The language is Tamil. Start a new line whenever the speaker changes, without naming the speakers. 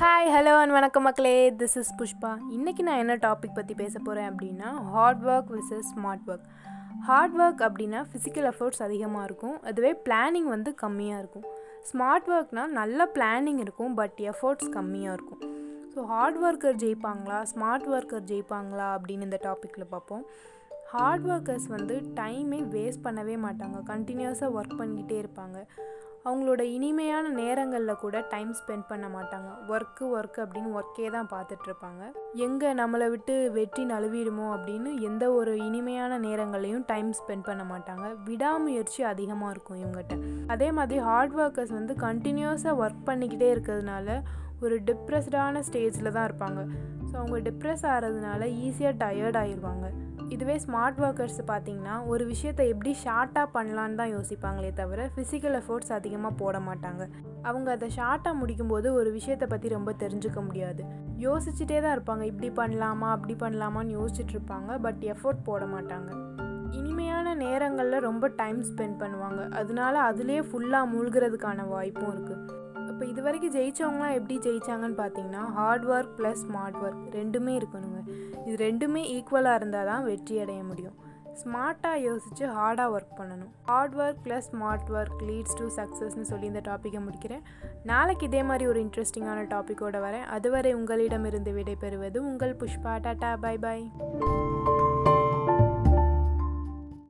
ஹாய் ஹலோ அண்ட் வணக்கம் மக்களே. திஸ் இஸ் புஷ்பா இன்றைக்கி நான் என்ன டாபிக் பற்றி பேச போகிறேன் அப்படின்னா hard work versus smart work hard work அப்படின்னா ஃபிசிக்கல் எஃபர்ட்ஸ் அதிகமாக இருக்கும். அதுவே பிளானிங் வந்து கம்மியாக இருக்கும். ஸ்மார்ட் ஒர்க்னால் நல்ல பிளானிங் இருக்கும் பட் எஃபர்ட்ஸ் கம்மியாக இருக்கும். ஸோ ஹார்ட் ஒர்க்கர் ஜெயிப்பாங்களா? ஸ்மார்ட் ஒர்க்கர் ஜெயிப்பாங்களா? அப்படின்னு இந்த டாப்பிக்கில் பார்ப்போம். ஹார்ட் ஒர்க்கர்ஸ் வந்து டைமே வேஸ்ட் பண்ணவே மாட்டாங்க. கண்டினியூஸாக ஒர்க் பண்ணிக்கிட்டே இருப்பாங்க. அவங்களோட இனிமையான நேரங்களில் கூட டைம் ஸ்பெண்ட் பண்ண மாட்டாங்க. ஒர்க்கு ஒர்க்கு அப்படின்னு ஒர்க்கே தான் பார்த்துட்ருப்பாங்க. எங்கே நம்மளை விட்டு வெற்றி நழுவிடுமோ அப்படின்னு எந்த ஒரு இனிமையான நேரங்களையும் டைம் ஸ்பெண்ட் பண்ண மாட்டாங்க. விடாமுயற்சி அதிகமாக இருக்கும் இவங்ககிட்ட. அதே மாதிரி ஹார்ட் ஒர்க்கர்ஸ் வந்து கண்டினியூஸாக ஒர்க் பண்ணிக்கிட்டே இருக்கிறதுனால ஒரு டிப்ரெஸ்டான ஸ்டேஜில் தான் இருப்பாங்க. ஸோ அவங்க டிப்ரெஸ் ஆகிறதுனால ஈஸியாக டயர்ட் ஆயிடுவாங்க இதுவே ஸ்மார்ட் ஒர்க்கர்ஸ் பார்த்தீங்கன்னா ஒரு விஷயத்தை எப்படி ஷார்ட்டாக பண்ணலான்னு தான் யோசிப்பாங்களே தவிர ஃபிசிக்கல் எஃபோர்ட்ஸ் அதிகமாக போட மாட்டாங்க. அவங்க அதை ஷார்ட்டாக முடிக்கும்போது ஒரு விஷயத்தை பற்றி ரொம்ப தெரிஞ்சுக்க முடியாது. யோசிச்சுட்டே தான் இருப்பாங்க. இப்படி பண்ணலாமா அப்படி பண்ணலாமான்னு யோசிச்சுட்டு இருப்பாங்க. பட் எஃபோர்ட் போட மாட்டாங்க. இனிமையான நேரங்களில் ரொம்ப டைம் ஸ்பெண்ட் பண்ணுவாங்க. அதனால அதுலேயே ஃபுல்லாக மூழ்கிறதுக்கான வாய்ப்பும் இருக்குது இப்போ இது வரைக்கும் ஜெயித்தவங்களாம் எப்படி ஜெயித்தாங்கன்னு பார்த்தீங்கன்னா hard work plus smart work ரெண்டுமே இருக்கணுங்க. இது ரெண்டுமே ஈக்குவலாக இருந்தால் தான் வெற்றி அடைய முடியும். ஸ்மார்ட்டாக யோசித்து ஹார்டாக ஒர்க் பண்ணணும். Hard work plus smart work leads to சக்ஸஸ்னு சொல்லி இந்த டாப்பிக்கை முடிக்கிறேன். நாளைக்கு இதே மாதிரி ஒரு இன்ட்ரெஸ்டிங்கான டாப்பிக்கோடு வரேன். அதுவரை உங்களிடமிருந்து விடைபெறுவது உங்கள் புஷ்பா டாட்டா பை பாய்